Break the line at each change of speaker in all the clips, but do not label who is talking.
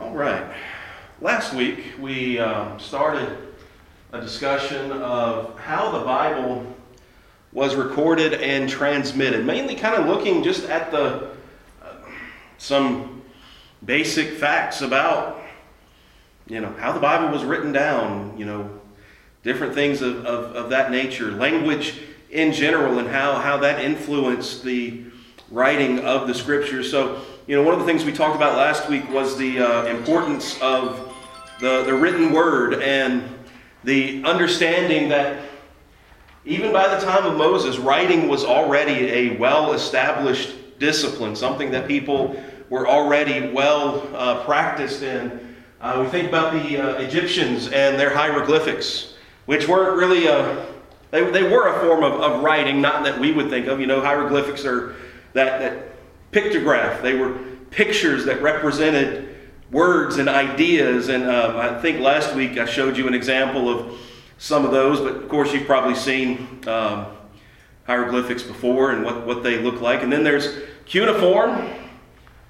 All right. Last week we um, started a discussion of how the Bible was recorded and transmitted, mainly kind of looking just at the uh, some basic facts about you know how the Bible was written down, you know, different things of, of, of that nature, language in general, and how, how that influenced the writing of the scriptures. So you know, one of the things we talked about last week was the uh, importance of the, the written word and the understanding that even by the time of Moses, writing was already a well established discipline, something that people were already well uh, practiced in. Uh, we think about the uh, Egyptians and their hieroglyphics, which weren't really a, they, they were a form of, of writing, not that we would think of. You know, hieroglyphics are that, that pictograph. They were pictures that represented words and ideas. And um, I think last week I showed you an example of some of those, but of course you've probably seen um, hieroglyphics before and what, what they look like. And then there's cuneiform,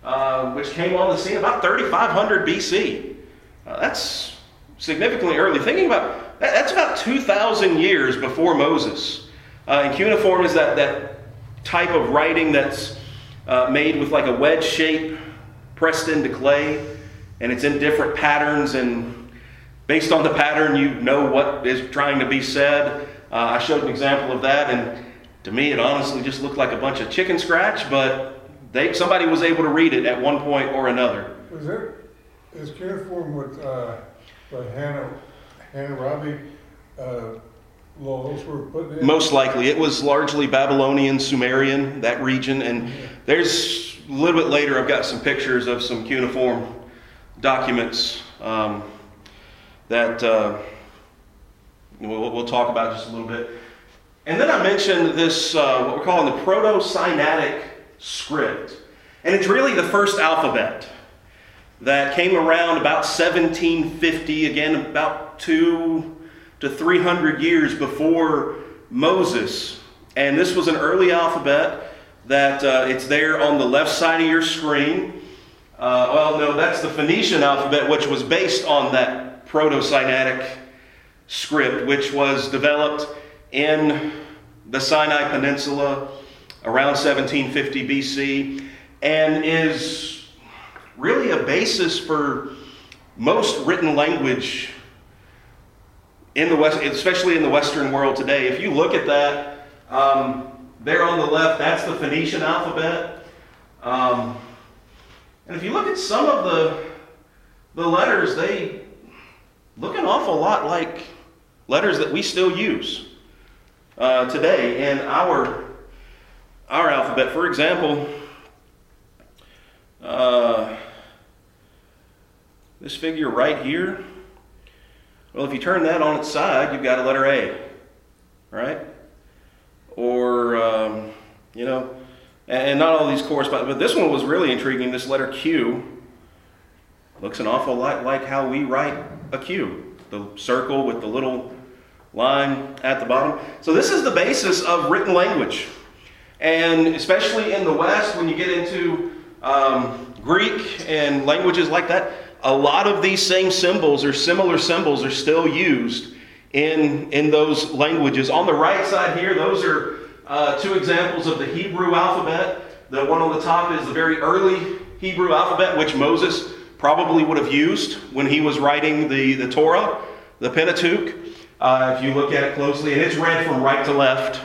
uh, which came on the scene about 3500 BC. Uh, that's significantly early. Thinking about that, that's about 2,000 years before Moses. Uh, and cuneiform is that, that type of writing that's uh, made with like a wedge shape pressed into clay, and it's in different patterns. And based on the pattern, you know what is trying to be said. Uh, I showed an example of that, and to me, it honestly just looked like a bunch of chicken scratch, but they, somebody was able to read it at one point or another.
Was there, is cuneiform with, uh, what Hannah, uh, were put in?
Most likely. It was largely Babylonian, Sumerian, that region. And there's a little bit later, I've got some pictures of some cuneiform documents um, that uh, we'll, we'll, talk about just a little bit. And then I mentioned this, uh, what we're calling the Proto Sinaitic script. And it's really the first alphabet that came around about 1750, again, about two to 300 years before Moses. And this was an early alphabet that uh, it's there on the left side of your screen. Uh, well, no, that's the Phoenician alphabet, which was based on that Proto Sinaitic script, which was developed in the Sinai Peninsula around 1750 BC and is really a basis for most written language in the West, especially in the Western world today. If you look at that, um, there on the left, that's the Phoenician alphabet. Um, and if you look at some of the, the letters, they look an awful lot like letters that we still use uh, today in our, our alphabet. For example, uh, this figure right here well, if you turn that on its side, you've got a letter A, right? Or, um, you know, and not all these correspond, but this one was really intriguing. This letter Q looks an awful lot like how we write a Q, the circle with the little line at the bottom. So this is the basis of written language. And especially in the West, when you get into um, Greek and languages like that, a lot of these same symbols or similar symbols are still used in, in those languages. On the right side here, those are uh, two examples of the Hebrew alphabet. The one on the top is the very early Hebrew alphabet, which Moses probably would have used when he was writing the, the Torah, the Pentateuch. Uh, if you look at it closely, and it's read from right to left.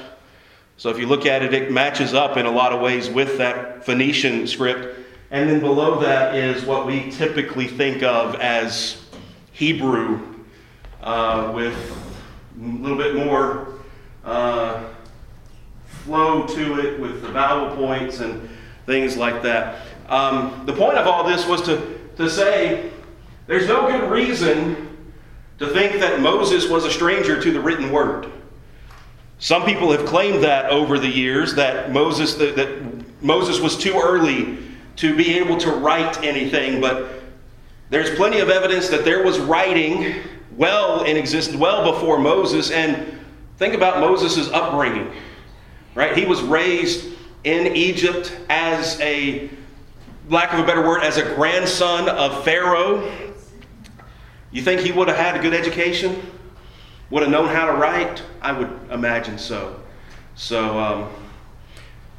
So if you look at it, it matches up in a lot of ways with that Phoenician script. And then below that is what we typically think of as Hebrew, uh, with a little bit more uh, flow to it with the vowel points and things like that. Um, the point of all this was to, to say there's no good reason to think that Moses was a stranger to the written word. Some people have claimed that over the years that Moses that, that Moses was too early to be able to write anything, but there's plenty of evidence that there was writing well in existence, well before Moses. And think about Moses' upbringing, right? He was raised in Egypt as a lack of a better word, as a grandson of Pharaoh. You think he would have had a good education? Would have known how to write? I would imagine so. So, um,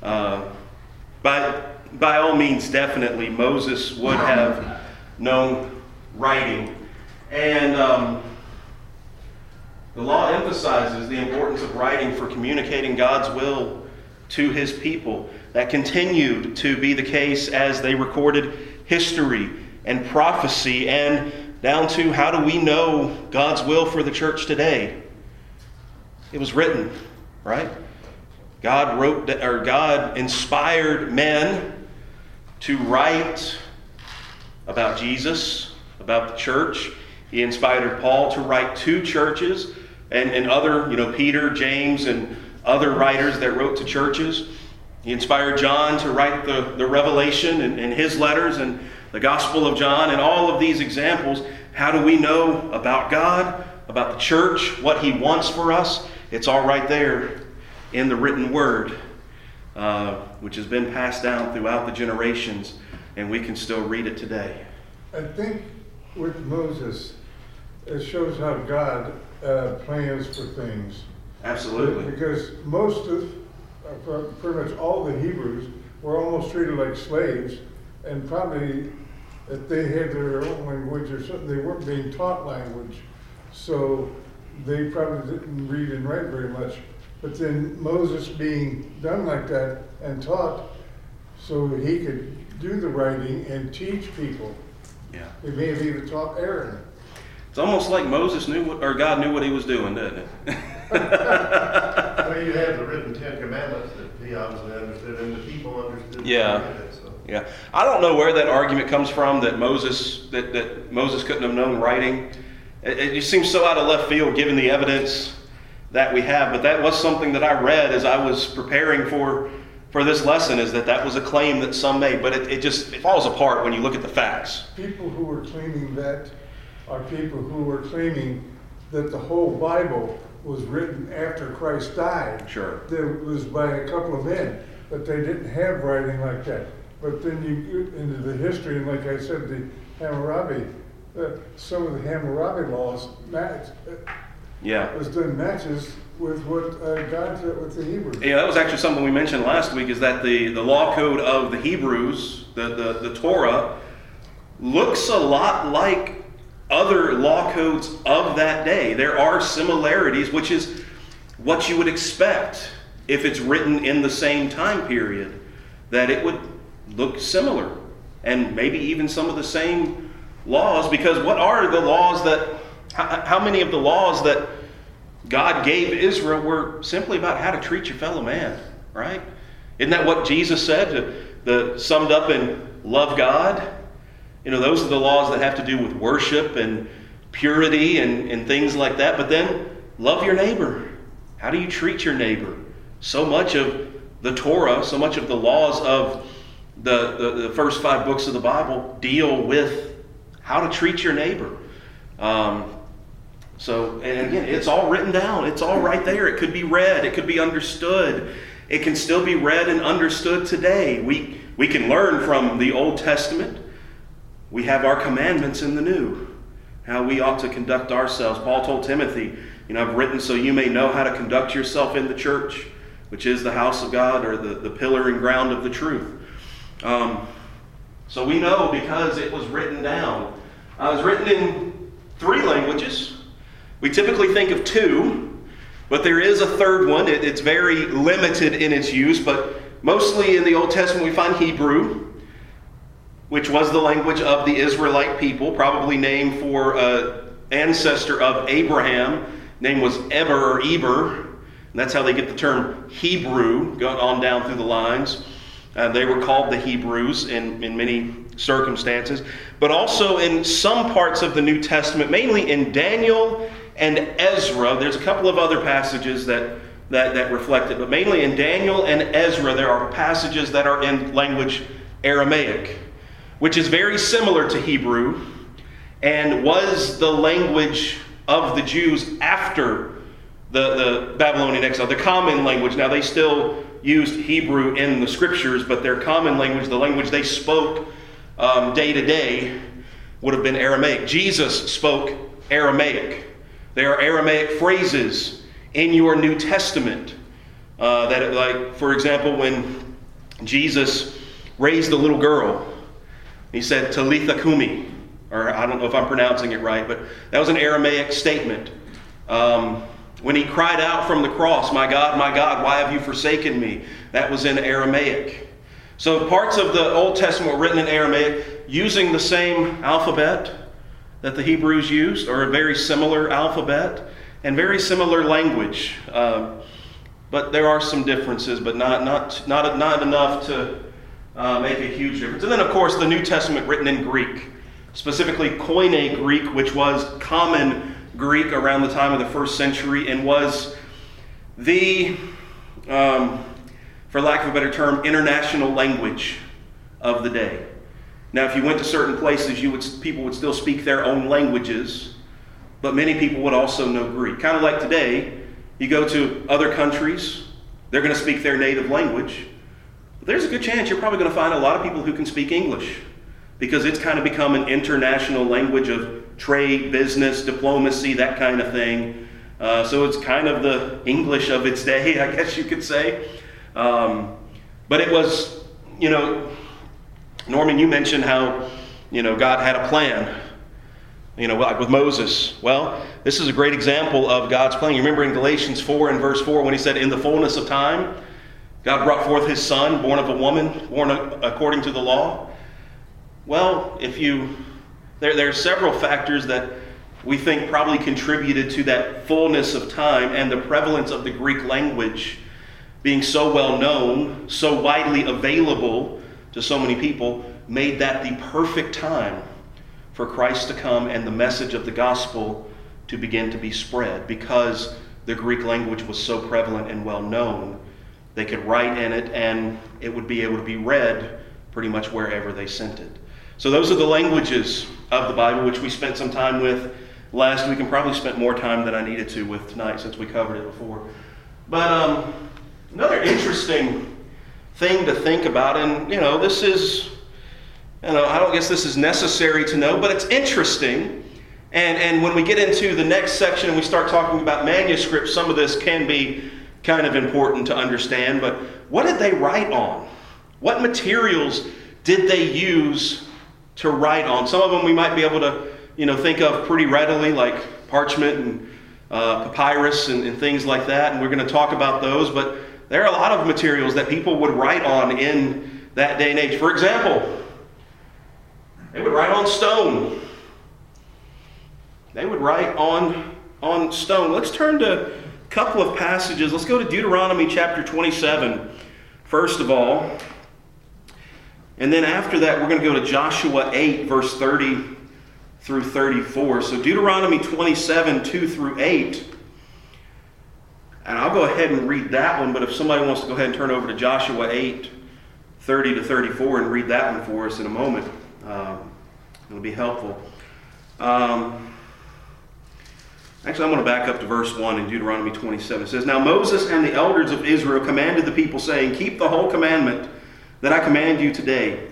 uh, by, by all means, definitely, Moses would have known writing. And um, the law emphasizes the importance of writing for communicating God's will to his people. That continued to be the case as they recorded history and prophecy and down to how do we know God's will for the church today? It was written, right? God wrote or God inspired men to write about Jesus, about the church. He inspired Paul to write to churches and, and other, you know, Peter, James, and other writers that wrote to churches. He inspired John to write the, the Revelation and, and his letters and the Gospel of John and all of these examples. How do we know about God, about the church, what He wants for us? It's all right there in the written word, uh, which has been passed down throughout the generations, and we can still read it today.
I think with Moses, it shows how God uh, plans for things.
Absolutely.
Because most of, uh, pretty much all the Hebrews were almost treated like slaves, and probably if they had their own language or something, they weren't being taught language. So they probably didn't read and write very much. But then Moses being done like that and taught, so he could do the writing and teach people.
Yeah.
He may have even taught Aaron.
It's almost like Moses knew what, or God knew what he was doing, doesn't it?
well, you have the written Ten Commandments that he obviously understood, and the people understood.
Yeah. Yeah. I don't know where that argument comes from that Moses that, that Moses couldn't have known writing. It, it just seems so out of left field given the evidence that we have. But that was something that I read as I was preparing for for this lesson is that that was a claim that some made, but it, it just it falls apart when you look at the facts.
People who are claiming that are people who were claiming that the whole Bible was written after Christ died.
Sure.
That was by a couple of men, but they didn't have writing like that. But then you get into the history, and like I said, the Hammurabi, uh, some of the Hammurabi laws match. Uh,
yeah.
Was done matches with what uh, God did with the Hebrews.
Yeah, that was actually something we mentioned last week. Is that the the law code of the Hebrews, the the, the Torah, looks a lot like other law codes of that day. There are similarities, which is what you would expect if it's written in the same time period, that it would look similar and maybe even some of the same laws because what are the laws that how, many of the laws that god gave israel were simply about how to treat your fellow man right isn't that what jesus said the summed up in love god you know those are the laws that have to do with worship and purity and, and things like that but then love your neighbor how do you treat your neighbor so much of the torah so much of the laws of the, the, the, first five books of the Bible deal with how to treat your neighbor. Um, so, and again, it's all written down. It's all right there. It could be read. It could be understood. It can still be read and understood today. We, we can learn from the Old Testament. We have our commandments in the New, how we ought to conduct ourselves. Paul told Timothy, you know, I've written so you may know how to conduct yourself in the church, which is the house of God or the, the pillar and ground of the truth. Um, so we know because it was written down. Uh, it was written in three languages. We typically think of two, but there is a third one. It, it's very limited in its use, but mostly in the Old Testament we find Hebrew, which was the language of the Israelite people, probably named for an ancestor of Abraham. Name was Eber or Eber. And that's how they get the term Hebrew, going on down through the lines. Uh, they were called the Hebrews in, in many circumstances, but also in some parts of the New Testament, mainly in Daniel and Ezra. There's a couple of other passages that, that, that reflect it, but mainly in Daniel and Ezra, there are passages that are in language Aramaic, which is very similar to Hebrew and was the language of the Jews after the, the Babylonian exile, the common language. Now, they still used Hebrew in the scriptures, but their common language, the language they spoke um, day to day would have been Aramaic. Jesus spoke Aramaic. There are Aramaic phrases in your New Testament uh, that, like, for example, when Jesus raised the little girl, he said, Talitha Kumi, or I don't know if I'm pronouncing it right, but that was an Aramaic statement. Um, when he cried out from the cross, My God, my God, why have you forsaken me? That was in Aramaic. So parts of the Old Testament were written in Aramaic using the same alphabet that the Hebrews used, or a very similar alphabet, and very similar language. Uh, but there are some differences, but not, not, not, not enough to uh, make a huge difference. And then, of course, the New Testament written in Greek, specifically Koine Greek, which was common Greek around the time of the first century and was the, um, for lack of a better term, international language of the day. Now, if you went to certain places, you would, people would still speak their own languages, but many people would also know Greek. Kind of like today, you go to other countries, they're going to speak their native language. There's a good chance you're probably going to find a lot of people who can speak English because it's kind of become an international language of trade, business, diplomacy, that kind of thing. Uh, so it's kind of the English of its day, I guess you could say. Um, but it was, you know, Norman, you mentioned how, you know, God had a plan, you know, like with Moses. Well, this is a great example of God's plan. You remember in Galatians 4 and verse 4 when he said, In the fullness of time, God brought forth his son, born of a woman, born according to the law. Well, if you, there, there are several factors that we think probably contributed to that fullness of time and the prevalence of the Greek language being so well known, so widely available to so many people, made that the perfect time for Christ to come and the message of the gospel to begin to be spread because the Greek language was so prevalent and well known. They could write in it and it would be able to be read pretty much wherever they sent it. So, those are the languages of the Bible, which we spent some time with last week and probably spent more time than I needed to with tonight since we covered it before. But um, another interesting thing to think about, and you know, this is, you know, I don't guess this is necessary to know, but it's interesting. And, and when we get into the next section and we start talking about manuscripts, some of this can be kind of important to understand. But what did they write on? What materials did they use to write on? Some of them we might be able to, you know, think of pretty readily, like parchment and uh, papyrus and, and things like that. And we're going to talk about those. But there are a lot of materials that people would write on in that day and age. For example, they would write on stone. They would write on, on stone. Let's turn to couple of passages. Let's go to Deuteronomy chapter 27, first of all. And then after that, we're going to go to Joshua 8, verse 30 through 34. So Deuteronomy 27, 2 through 8. And I'll go ahead and read that one, but if somebody wants to go ahead and turn over to Joshua 8, 30 to 34, and read that one for us in a moment, um, it'll be helpful. Um, actually, I'm going to back up to verse 1 in Deuteronomy 27. It says, Now Moses and the elders of Israel commanded the people, saying, Keep the whole commandment that I command you today.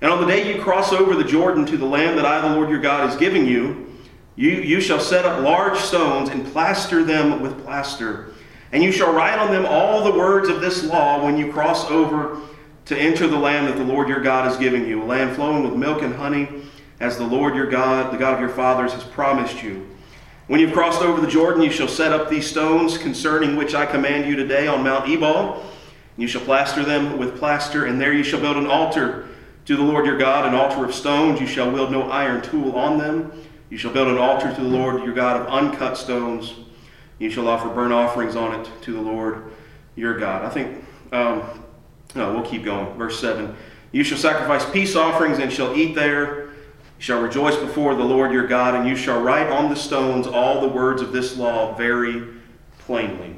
And on the day you cross over the Jordan to the land that I, the Lord your God, is giving you, you, you shall set up large stones and plaster them with plaster and you shall write on them all the words of this law when you cross over to enter the land that the Lord your God is giving you, a land flowing with milk and honey, as the Lord your God, the God of your fathers, has promised you. When you've crossed over the Jordan, you shall set up these stones concerning which I command you today on Mount Ebal. You shall plaster them with plaster, and there you shall build an altar to the Lord your God, an altar of stones. You shall wield no iron tool on them. You shall build an altar to the Lord your God of uncut stones. You shall offer burnt offerings on it to the Lord your God. I think, um, no, we'll keep going. Verse 7. You shall sacrifice peace offerings and shall eat there. You shall rejoice before the Lord your God, and you shall write on the stones all the words of this law very plainly.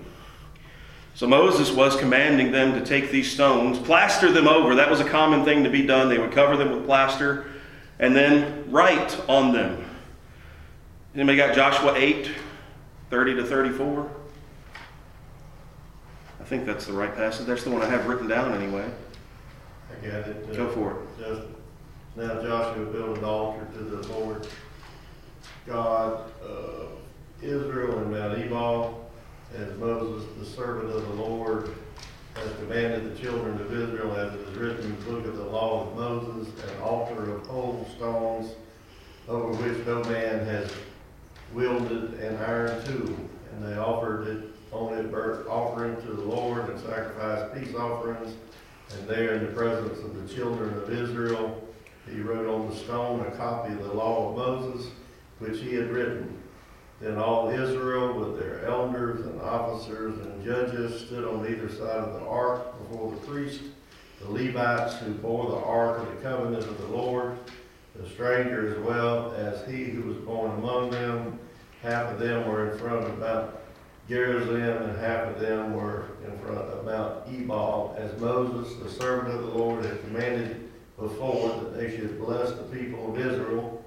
So Moses was commanding them to take these stones, plaster them over. That was a common thing to be done. They would cover them with plaster and then write on them. Anybody got Joshua 8? 30 to 34. I think that's the right passage. That's the one I have written down anyway.
I got it. uh,
Go for it.
Now Joshua built an altar to the Lord God of Israel in Mount Ebal, as Moses, the servant of the Lord, has commanded the children of Israel, as it is written in the book of the law of Moses, an altar of whole stones, over which no man has wielded an iron tool. And they offered it on it burnt offering to the Lord and sacrificed peace offerings. And there in the presence of the children of Israel, he wrote on the stone a copy of the law of Moses, which he had written. Then all Israel, with their elders and officers and judges, stood on either side of the ark before the priest, the Levites who bore the ark of the covenant of the Lord, the stranger as well as he who was born among them. Half of them were in front of Mount Gerizim, and half of them were in front of Mount Ebal, as Moses, the servant of the Lord, had commanded before that they should bless the people of Israel.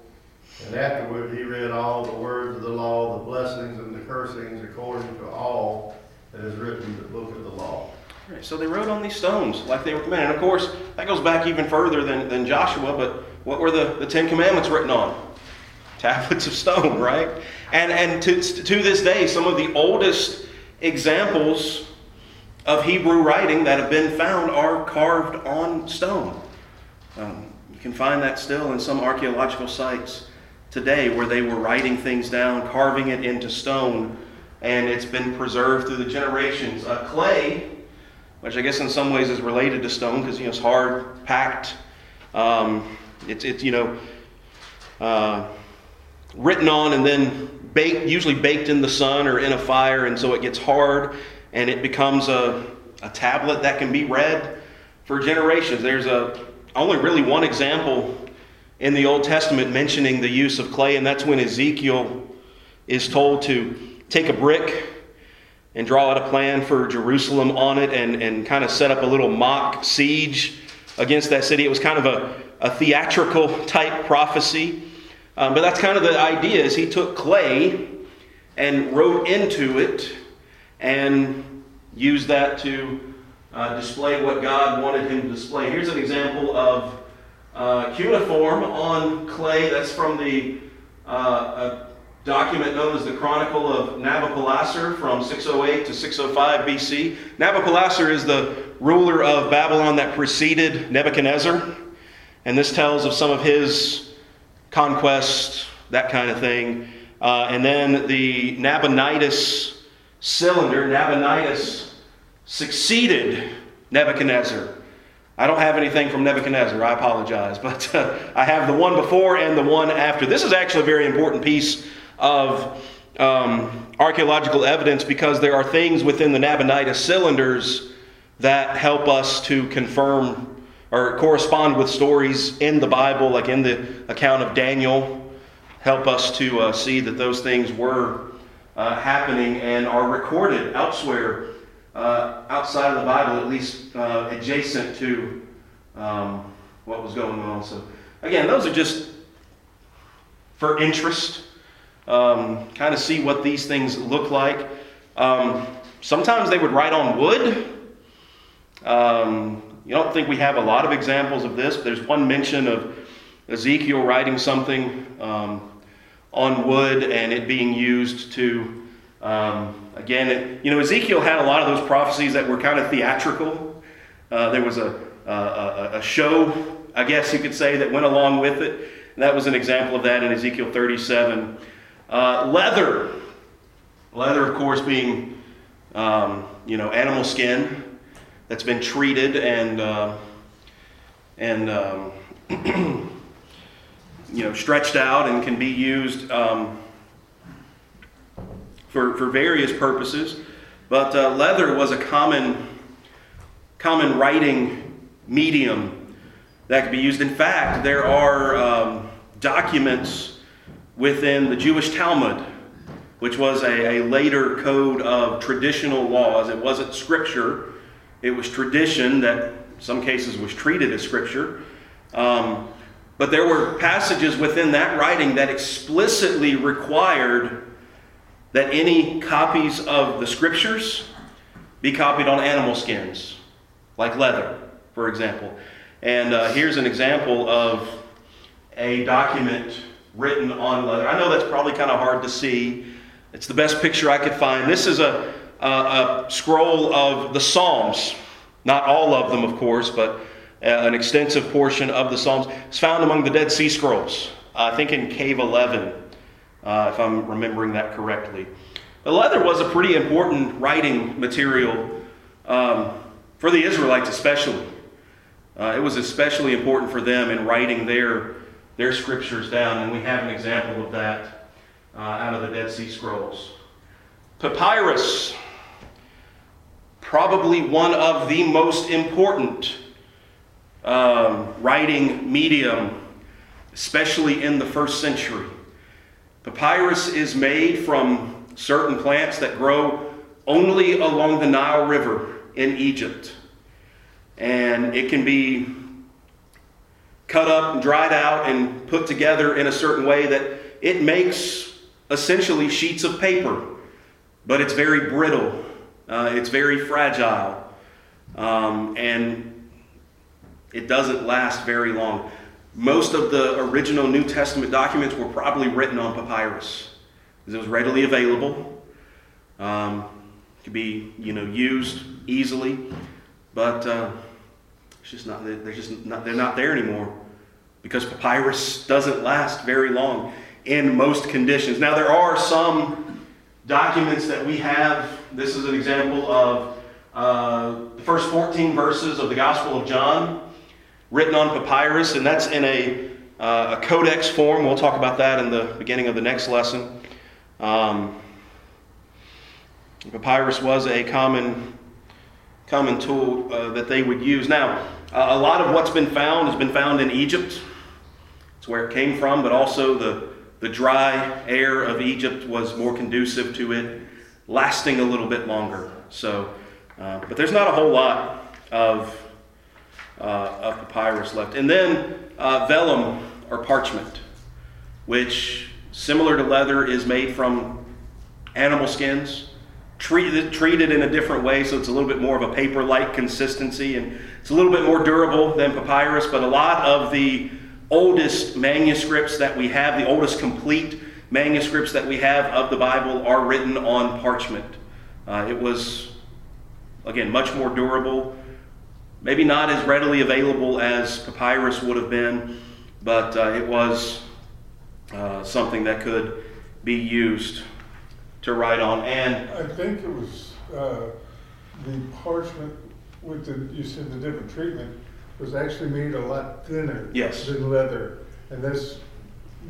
And afterward he read all the words of the law, the blessings and the cursings according to all that is written in the book of the law.
Right, so they wrote on these stones like they were commanded. And of course, that goes back even further than, than Joshua, but what were the, the Ten Commandments written on? Tablets of stone, right? And, and to, to this day, some of the oldest examples of Hebrew writing that have been found are carved on stone. Um, you can find that still in some archaeological sites today where they were writing things down, carving it into stone, and it's been preserved through the generations. Uh, clay, which I guess in some ways is related to stone because you know it's hard, packed. Um, it's it's you know uh, written on and then baked, usually baked in the sun or in a fire, and so it gets hard and it becomes a, a tablet that can be read for generations. There's a only really one example in the Old Testament mentioning the use of clay, and that's when Ezekiel is told to take a brick and draw out a plan for Jerusalem on it and, and kind of set up a little mock siege against that city. It was kind of a, a theatrical type prophecy. Um, but that's kind of the idea is he took clay and wrote into it and used that to uh, display what God wanted him to display. Here's an example of uh, cuneiform on clay. That's from the uh, document known as the Chronicle of Nabopolassar from 608 to 605 BC. Nabopolassar is the ruler of Babylon that preceded Nebuchadnezzar, and this tells of some of his conquest, that kind of thing. Uh, and then the Nabonidus cylinder, Nabonidus succeeded Nebuchadnezzar. I don't have anything from Nebuchadnezzar, I apologize, but uh, I have the one before and the one after. This is actually a very important piece of um, archaeological evidence because there are things within the Nabonidus cylinders that help us to confirm or correspond with stories in the Bible, like in the account of Daniel, help us to uh, see that those things were uh, happening and are recorded elsewhere uh, outside of the Bible, at least uh, adjacent to um, what was going on. So, again, those are just for interest, um, kind of see what these things look like. Um, sometimes they would write on wood. Um, you don't think we have a lot of examples of this. But there's one mention of Ezekiel writing something um, on wood and it being used to um, again, it, you know, Ezekiel had a lot of those prophecies that were kind of theatrical. Uh, there was a, a, a, show, I guess you could say, that went along with it. And that was an example of that in Ezekiel 37. Uh, leather. Leather, of course, being, um, you know, animal skin that's been treated and, uh, and um, you know, stretched out and can be used um, for, for various purposes. But uh, leather was a common, common writing medium that could be used. In fact, there are um, documents within the Jewish Talmud, which was a, a later code of traditional laws. It wasn't scripture, it was tradition that some cases was treated as scripture. Um, but there were passages within that writing that explicitly required that any copies of the scriptures be copied on animal skins, like leather, for example. And uh, here's an example of a document written on leather. I know that's probably kind of hard to see. It's the best picture I could find. This is a, a, a scroll of the Psalms. Not all of them, of course, but an extensive portion of the Psalms. It's found among the Dead Sea Scrolls, uh, I think in Cave 11, uh, if I'm remembering that correctly. The leather was a pretty important writing material um, for the Israelites, especially. Uh, it was especially important for them in writing their, their scriptures down, and we have an example of that uh, out of the Dead Sea Scrolls. Papyrus, probably one of the most important um, writing medium, especially in the first century. Papyrus is made from certain plants that grow only along the Nile River in Egypt. And it can be cut up and dried out and put together in a certain way that it makes essentially sheets of paper, but it's very brittle, uh, it's very fragile, um, and it doesn't last very long. Most of the original New Testament documents were probably written on papyrus because it was readily available. Um, could be you know used easily, but uh, it's just not they're just not they're not there anymore because papyrus doesn't last very long in most conditions. Now there are some documents that we have. This is an example of uh, the first 14 verses of the Gospel of John written on papyrus, and that's in a, uh, a codex form. We'll talk about that in the beginning of the next lesson. Um, papyrus was a common, common tool uh, that they would use. Now, a lot of what's been found has been found in Egypt. It's where it came from, but also the, the dry air of Egypt was more conducive to it lasting a little bit longer. So, uh, but there's not a whole lot of of papyrus left. And then uh, vellum or parchment, which, similar to leather, is made from animal skins, treated, treated in a different way, so it's a little bit more of a paper like consistency, and it's a little bit more durable than papyrus. But a lot of the oldest manuscripts that we have, the oldest complete manuscripts that we have of the Bible, are written on parchment. Uh, it was, again, much more durable Maybe not as readily available as papyrus would have been, but uh, it was uh, something that could be used to write on. And
I think it was uh, the parchment with the, you said the different treatment was actually made a lot thinner
yes.
than leather. And that's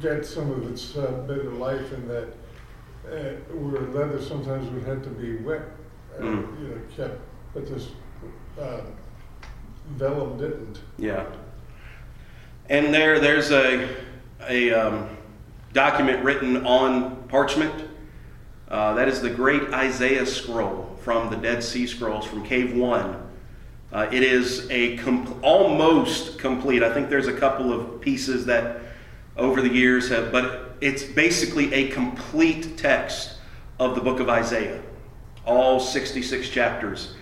got some of its uh, better life in that uh, where leather sometimes would have to be wet, mm. you know, kept, but this uh, Vellum didn't.
Yeah. And there, there's a, a um, document written on parchment. Uh, that is the great Isaiah scroll from the Dead Sea Scrolls from Cave 1. Uh, it is a com- almost complete. I think there's a couple of pieces that over the years have, but it's basically a complete text of the book of Isaiah, all 66 chapters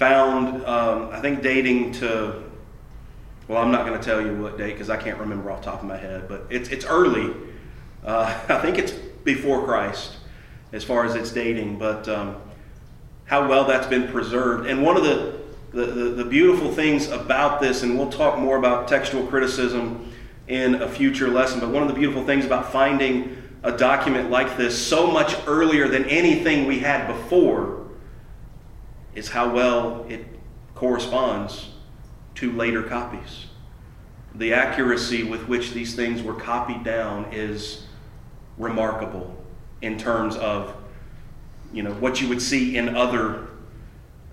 found, um, I think, dating to, well, I'm not going to tell you what date because I can't remember off top of my head, but it's, it's early. Uh, I think it's before Christ as far as its dating, but um, how well that's been preserved. And one of the, the, the, the beautiful things about this, and we'll talk more about textual criticism in a future lesson, but one of the beautiful things about finding a document like this so much earlier than anything we had before is how well it corresponds to later copies. The accuracy with which these things were copied down is remarkable in terms of you know what you would see in other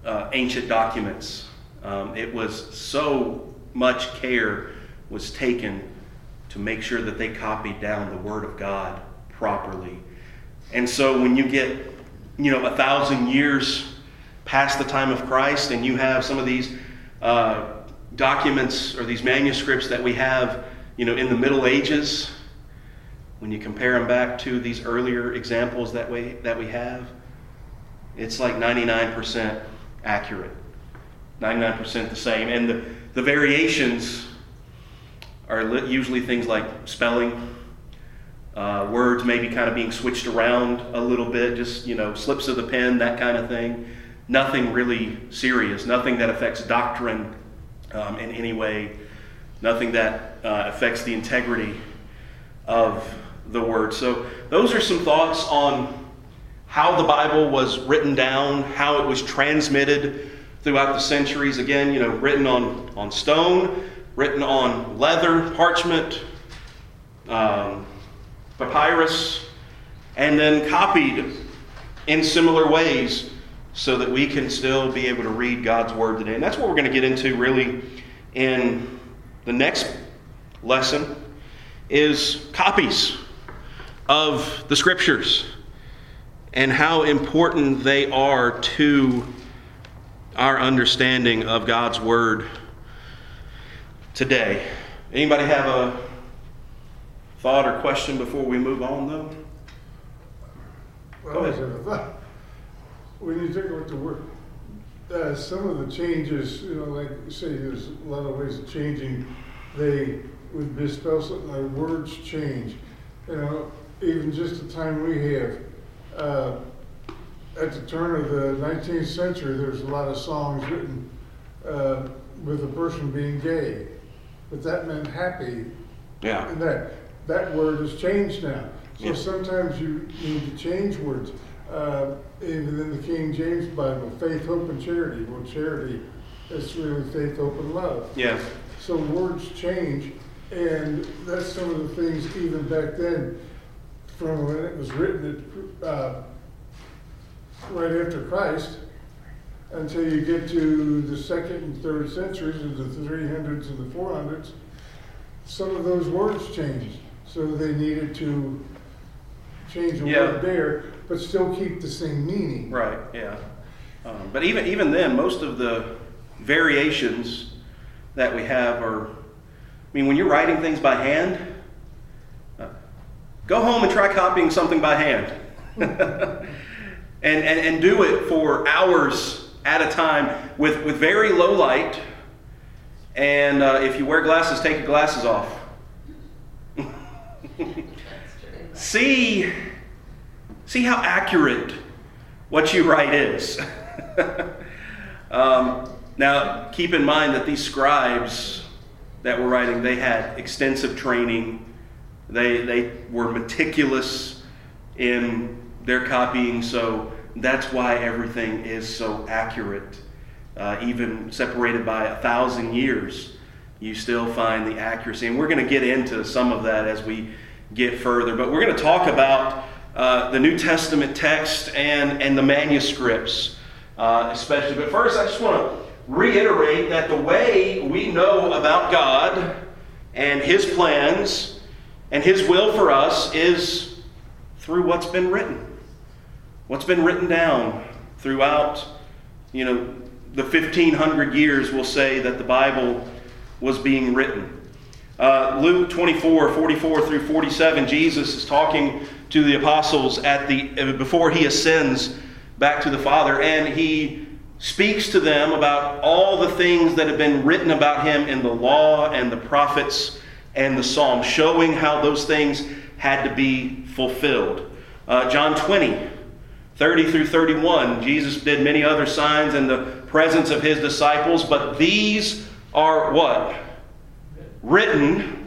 uh, ancient documents. Um, it was so much care was taken to make sure that they copied down the Word of God properly. And so when you get, you know, a thousand years past the time of Christ, and you have some of these uh, documents or these manuscripts that we have, you know, in the Middle Ages. When you compare them back to these earlier examples that we that we have, it's like 99% accurate, 99% the same, and the the variations are usually things like spelling, uh, words maybe kind of being switched around a little bit, just, you know, slips of the pen, that kind of thing. Nothing really serious, nothing that affects doctrine um, in any way, nothing that uh, affects the integrity of the Word. So, those are some thoughts on how the Bible was written down, how it was transmitted throughout the centuries. Again, you know, written on, on stone, written on leather, parchment, um, papyrus, and then copied in similar ways so that we can still be able to read God's Word today. And that's what we're going to get into really in the next lesson is copies of the Scriptures and how important they are to our understanding of God's Word today. Anybody have a thought or question before we move on, though?
Well, I always have a thought. When you think about the word, uh, some of the changes, you know, like you say, there's a lot of ways of changing. They would misspell something, their words change. You know, even just the time we have. Uh, at the turn of the 19th century, there's a lot of songs written uh, with a person being gay, but that meant happy
Yeah.
and that, that word has changed now. So
Yeah.
sometimes you need to change words. Uh, even in the King James Bible, faith, hope, and charity. Well, charity is really faith, hope, and love.
Yeah.
So words change, and that's some of the things even back then, from when it was written, it, uh, right after Christ, until you get to the second and third centuries, and the three hundreds and the four hundreds, some of those words changed. So they needed to change the
Yeah.
word there, but still keep the same meaning.
Right, yeah. Um, but even, even then, most of the variations that we have are, I mean, when you're writing things by hand, uh, go home and try copying something by hand. and, and, and do it for hours at a time with, with very low light. And uh, if you wear glasses, take your glasses off. see, see how accurate what you write is. um, now, keep in mind that these scribes that were writing, they had extensive training. They, they were meticulous in their copying, so that's why everything is so accurate. Uh, even separated by a thousand years, you still find the accuracy. And we're going to get into some of that as we get further. But we're going to talk about uh, the New Testament text and, and the manuscripts, uh, especially. But first, I just want to reiterate that the way we know about God and His plans and His will for us is through what's been written. What's been written down throughout, you know, the 1500 years, we'll say that the Bible was being written. Uh, Luke 24, 44 through 47, Jesus is talking to the apostles at the, before he ascends back to the Father, and he speaks to them about all the things that have been written about him in the law and the prophets and the Psalms, showing how those things had to be fulfilled. Uh, John 20, 30 through 31, Jesus did many other signs in the presence of his disciples, but these are what? Written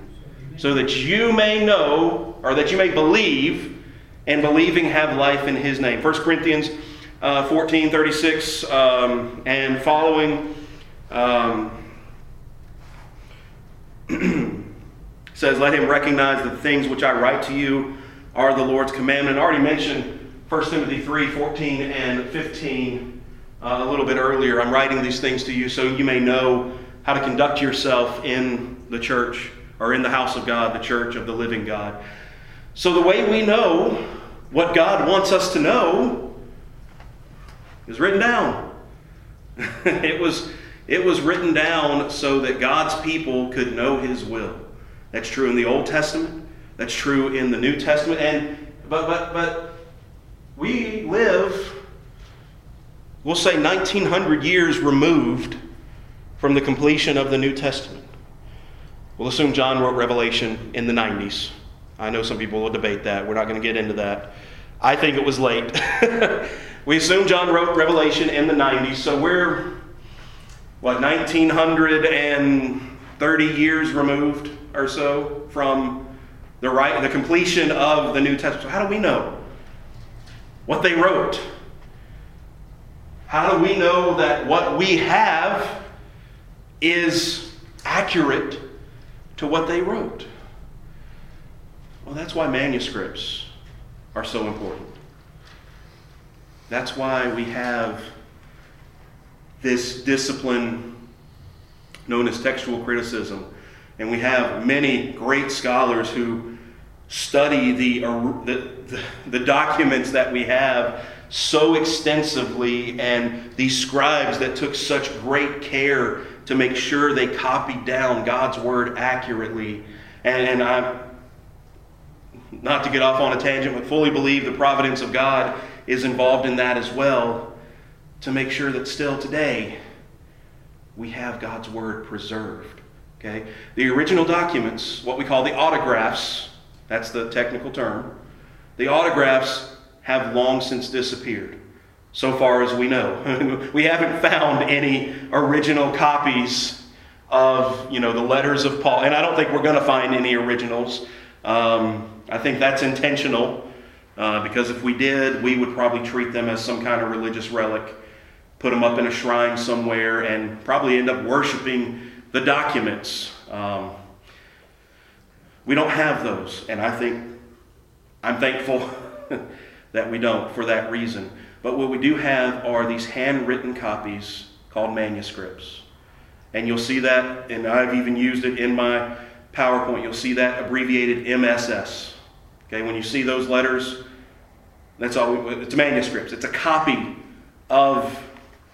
so that you may know, or that you may believe, and believing have life in his name. 1 Corinthians uh, 14, 36, um, and following um, says, Let him recognize that the things which I write to you are the Lord's commandment. I already mentioned 1 Timothy 3, 14 and 15 uh, a little bit earlier. I'm writing these things to you so you may know how to conduct yourself in the church or in the house of God, the church of the living God. So the way we know what God wants us to know is written down. it was it was written down so that God's people could know his will. That's true in the Old Testament. That's true in the New Testament. And but but but we live we'll say 1900 years removed from the completion of the New Testament. We'll assume John wrote Revelation in the 90s. I know some people will debate that. We're not going to get into that. I think it was late. we assume John wrote Revelation in the 90s, so we're, what, 1930 years removed or so from the, right, the completion of the New Testament. So, how do we know what they wrote? How do we know that what we have is accurate to what they wrote? Well, that's why manuscripts are so important. That's why we have this discipline known as textual criticism. And we have many great scholars who study the, the, the, documents that we have so extensively, and these scribes that took such great care to make sure they copied down God's word accurately. And, and I'm not to get off on a tangent, but fully believe the providence of God is involved in that as well to make sure that still today we have God's word preserved. Okay? The original documents, what we call the autographs, that's the technical term, the autographs have long since disappeared, so far as we know. we haven't found any original copies of, you know, the letters of Paul, and I don't think we're going to find any originals. Um, I think that's intentional uh, because if we did, we would probably treat them as some kind of religious relic, put them up in a shrine somewhere, and probably end up worshiping the documents. Um, we don't have those, and I think I'm thankful that we don't for that reason. But what we do have are these handwritten copies called manuscripts. And you'll see that, and I've even used it in my PowerPoint. You'll see that abbreviated MSS. Okay, when you see those letters, that's all. We, it's manuscripts. It's a copy of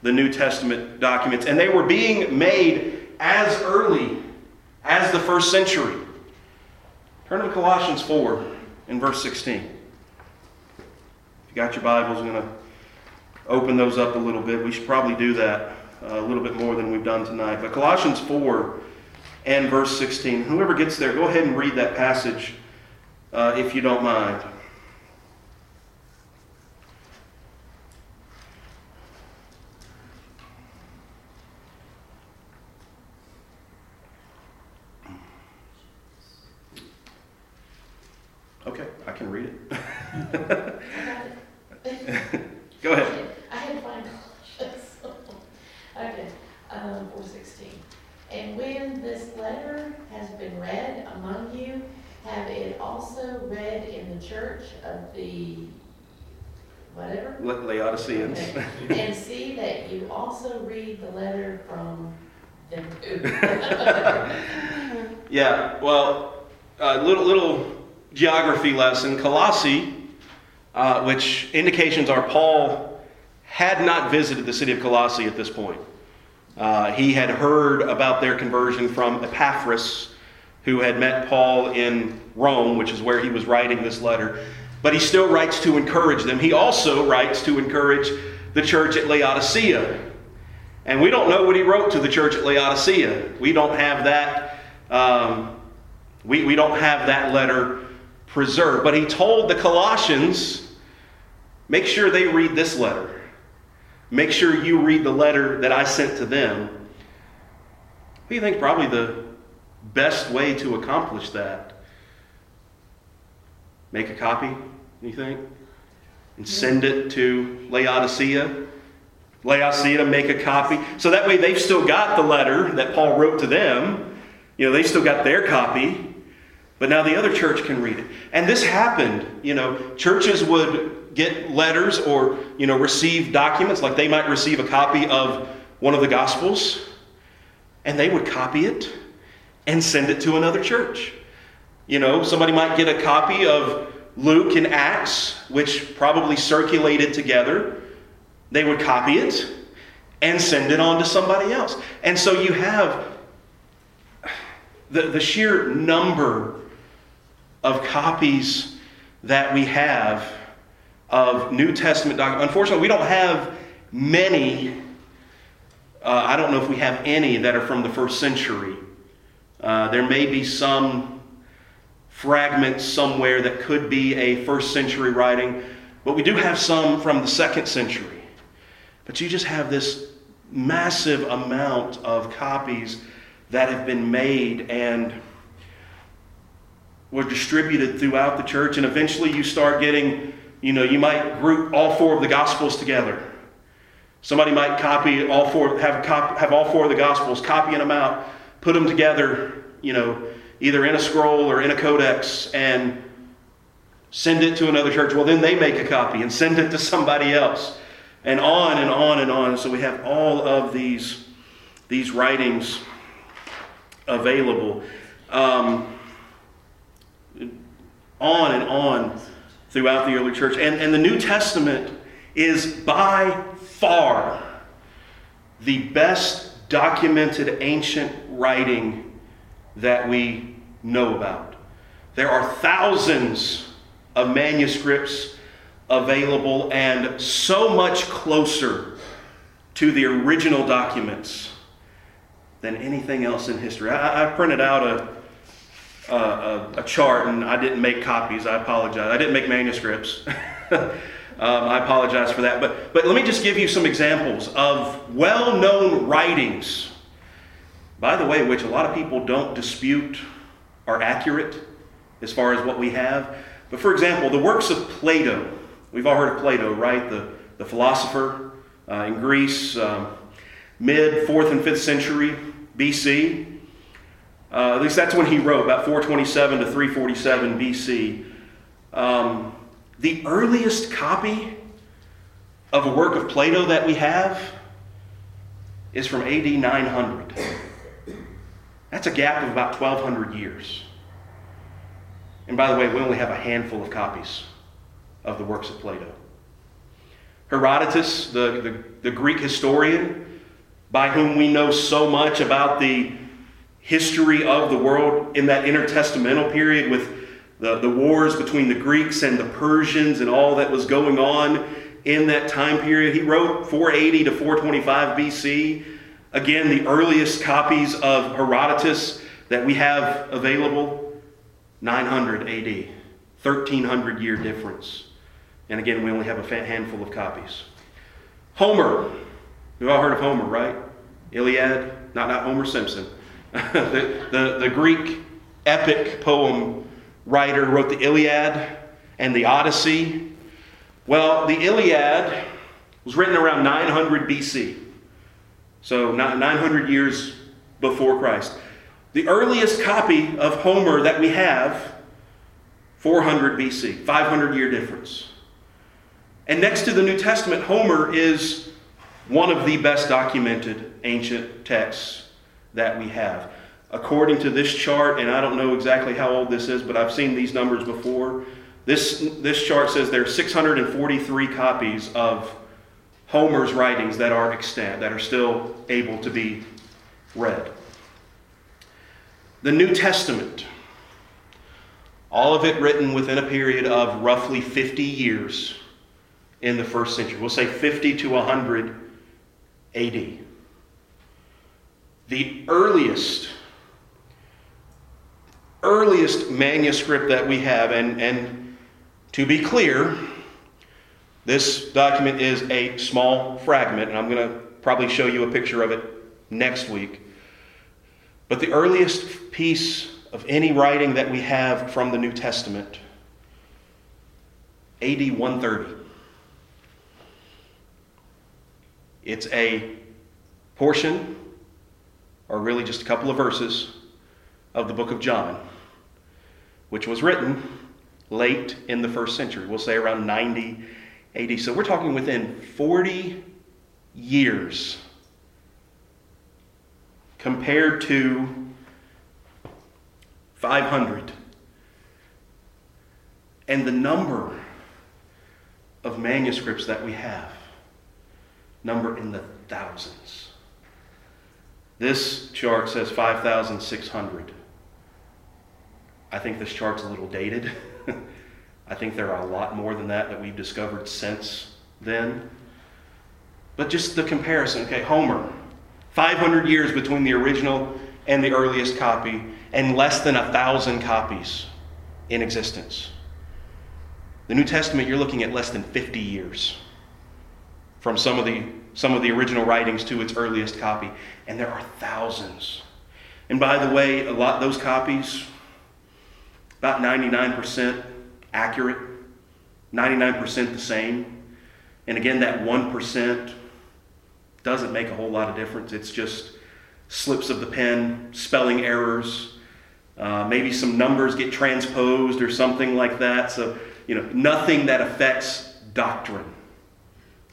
the New Testament documents, and they were being made as early as the first century. Turn to Colossians 4 in verse 16. If you got your Bibles, I'm going to open those up a little bit. We should probably do that uh, a little bit more than we've done tonight. But Colossians 4 and verse 16. Whoever gets there, go ahead and read that passage uh, if you don't mind. Okay, I can read it. Go ahead.
I had to find Colossians. Okay, um, four sixteen. And when this letter has been read among you, have it also read in the church of the whatever?
La- Laodiceans.
And see that you also read the letter from them too.
Yeah, well, a little, little geography lesson. Colossae, uh, which indications are Paul had not visited the city of Colossae at this point. Uh, he had heard about their conversion from Epaphras, who had met Paul in Rome, which is where he was writing this letter. But he still writes to encourage them. He also writes to encourage the church at Laodicea. And we don't know what he wrote to the church at Laodicea. We don't have that. Um, we, we don't have that letter preserved. But he told the Colossians, make sure they read this letter. Make sure you read the letter that I sent to them. You think probably the best way to accomplish that? Make a copy, you think? And send it to Laodicea? Laodicea to make a copy. So that way they've still got the letter that Paul wrote to them. You know, they still got their copy. But now the other church can read it. And this happened. You know, churches would get letters or, you know, receive documents, like they might receive a copy of one of the Gospels, and they would copy it and send it to another church. You know, somebody might get a copy of Luke and Acts, which probably circulated together. They would copy it and send it on to somebody else. And so you have the, the sheer number of copies that we have of New Testament documents. Unfortunately, we don't have many. Uh, I don't know if we have any that are from the first century Uh, there may be some fragments somewhere that could be a first century writing, but we do have some from the second century. But you just have this massive amount of copies that have been made and were distributed throughout the church, and eventually you start getting, you know, you might group all four of the Gospels together. Somebody might copy all four, have, cop, have all four of the Gospels, copying them out, put them together, you know, either in a scroll or in a codex, and send it to another church. Well, then they make a copy and send it to somebody else, and on and on and on. So we have all of these, these writings available. Um, on and on throughout the early church. And, and the New Testament is by far the best documented ancient writing that we know about. There are thousands of manuscripts available and so much closer to the original documents than anything else in history. I, I printed out a, a, a, chart and I didn't make copies. I apologize. I didn't make manuscripts. um, I apologize for that. But, but let me just give you some examples of well known writings, by the way, which a lot of people don't dispute are accurate as far as what we have. But for example, the works of Plato. We've all heard of Plato, right? The, the philosopher uh, in Greece, um, mid 4th and 5th century BC. Uh, at least that's when he wrote, about 427 to 347 BC. Um, the earliest copy of a work of Plato that we have is from AD 900. That's a gap of about 1,200 years. And by the way, we only have a handful of copies of the works of Plato. Herodotus, the, the, the Greek historian, by whom we know so much about the history of the world in that intertestamental period with the, the wars between the Greeks and the Persians and all that was going on in that time period. He wrote 480 to 425 BC. Again, the earliest copies of Herodotus that we have available, 900 AD, 1300 year difference. And again, we only have a handful of copies. Homer, we've all heard of Homer, right? Iliad, not, not Homer Simpson. the, the, the Greek epic poem writer wrote the Iliad and the Odyssey. Well, the Iliad was written around 900 BC, so 900 years before Christ. The earliest copy of Homer that we have, 400 BC, 500 year difference. And next to the New Testament, Homer is one of the best documented ancient texts that we have. According to this chart, and I don't know exactly how old this is, but I've seen these numbers before. This, this chart says there are 643 copies of Homer's writings that are extant, that are still able to be read. The New Testament, all of it written within a period of roughly 50 years in the first century. We'll say 50 to 100 AD. The earliest, earliest manuscript that we have, and, and to be clear, this document is a small fragment, and I'm going to probably show you a picture of it next week. But the earliest piece of any writing that we have from the New Testament, AD 130. It's a portion or really just a couple of verses of the book of John, which was written late in the first century. We'll say around 90 AD. So we're talking within 40 years compared to 500. And the number of manuscripts that we have number in the thousands. This chart says 5,600. I think this chart's a little dated. I think there are a lot more than that that we've discovered since then. But just the comparison, okay, Homer, 500 years between the original and the earliest copy, and less than a thousand copies in existence. The New Testament, you're looking at less than 50 years from some of the, some of the original writings to its earliest copy, and there are thousands. And by the way, a lot those copies, about 99% accurate, 99% the same. And again, that 1% doesn't make a whole lot of difference. It's just slips of the pen, spelling errors, uh, maybe some numbers get transposed or something like that. So, you know, nothing that affects doctrine.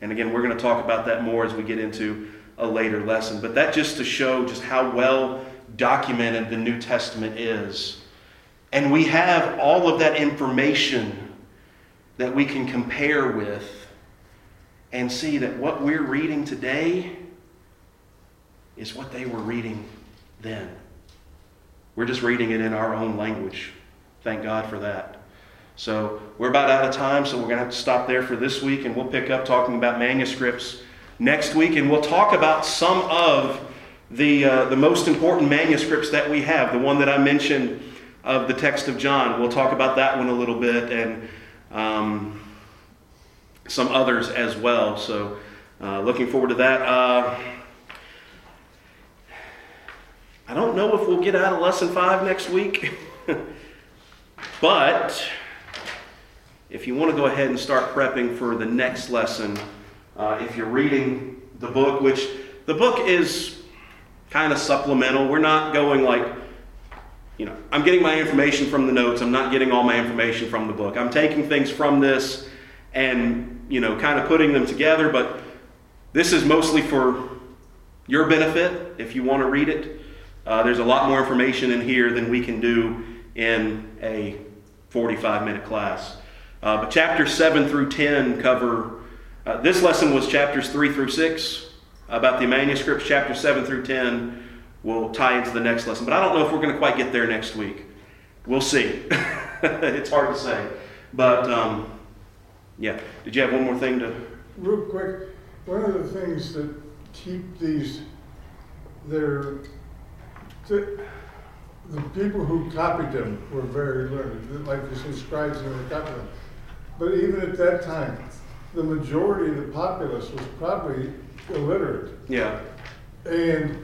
And again, we're going to talk about that more as we get into a later lesson. But that just to show just how well documented the New Testament is. And we have all of that information that we can compare with and see that what we're reading today is what they were reading then. We're just reading it in our own language. Thank God for that. So we're about out of time, so we're going to have to stop there for this week, and we'll pick up talking about manuscripts next week, and we'll talk about some of the, uh, the most important manuscripts that we have. The one that I mentioned of the text of John, we'll talk about that one a little bit, and um, some others as well. So uh, looking forward to that. Uh, I don't know if we'll get out of lesson five next week, but if you want to go ahead and start prepping for the next lesson, uh, if you're reading the book, which the book is kind of supplemental, we're not going like, you know, I'm getting my information from the notes, I'm not getting all my information from the book. I'm taking things from this and, you know, kind of putting them together, but this is mostly for your benefit if you want to read it. Uh, there's a lot more information in here than we can do in a 45 minute class. Uh, but chapters 7 through 10 cover, uh, this lesson was chapters 3 through 6 about the manuscripts. Chapters 7 through 10 will tie into the next lesson. But I don't know if we're going to quite get there next week. We'll see. it's hard to say. But um, yeah, did you have one more thing to?
Real quick, one of the things that keep these, their, the, the people who copied them were very learned, like you say, scribes and they copied them. But even at that time, the majority of the populace was probably illiterate.
Yeah.
And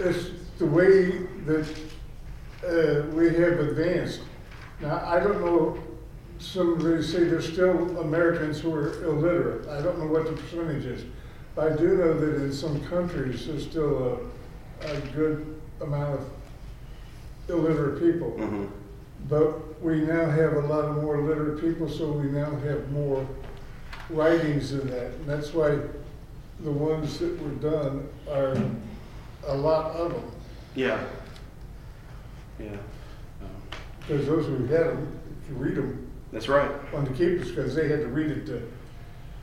it's the way that uh, we have advanced. Now, I don't know, Some somebody say there's still Americans who are illiterate. I don't know what the percentage is. But I do know that in some countries, there's still a, a good amount of illiterate people.
hmm
But we now have a lot of more literate people, so we now have more writings in that. And that's why the ones that were done are a lot of them.
Yeah. Yeah. Um,
Because those who had them, if you read them,
that's right.
wanted to keep us because they had to read it to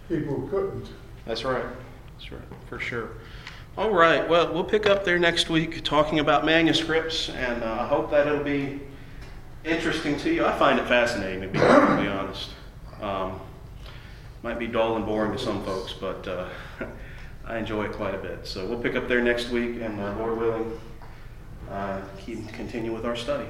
people who couldn't.
That's right. That's right, for sure. All right. Well, we'll pick up there next week talking about manuscripts, and uh, I hope that it'll be interesting to you. I find it fascinating, to be perfectly honest. Um, might be dull and boring to some folks, but uh, I enjoy it quite a bit. So we'll pick up there next week, and uh, Lord willing, uh, keep continue with our study.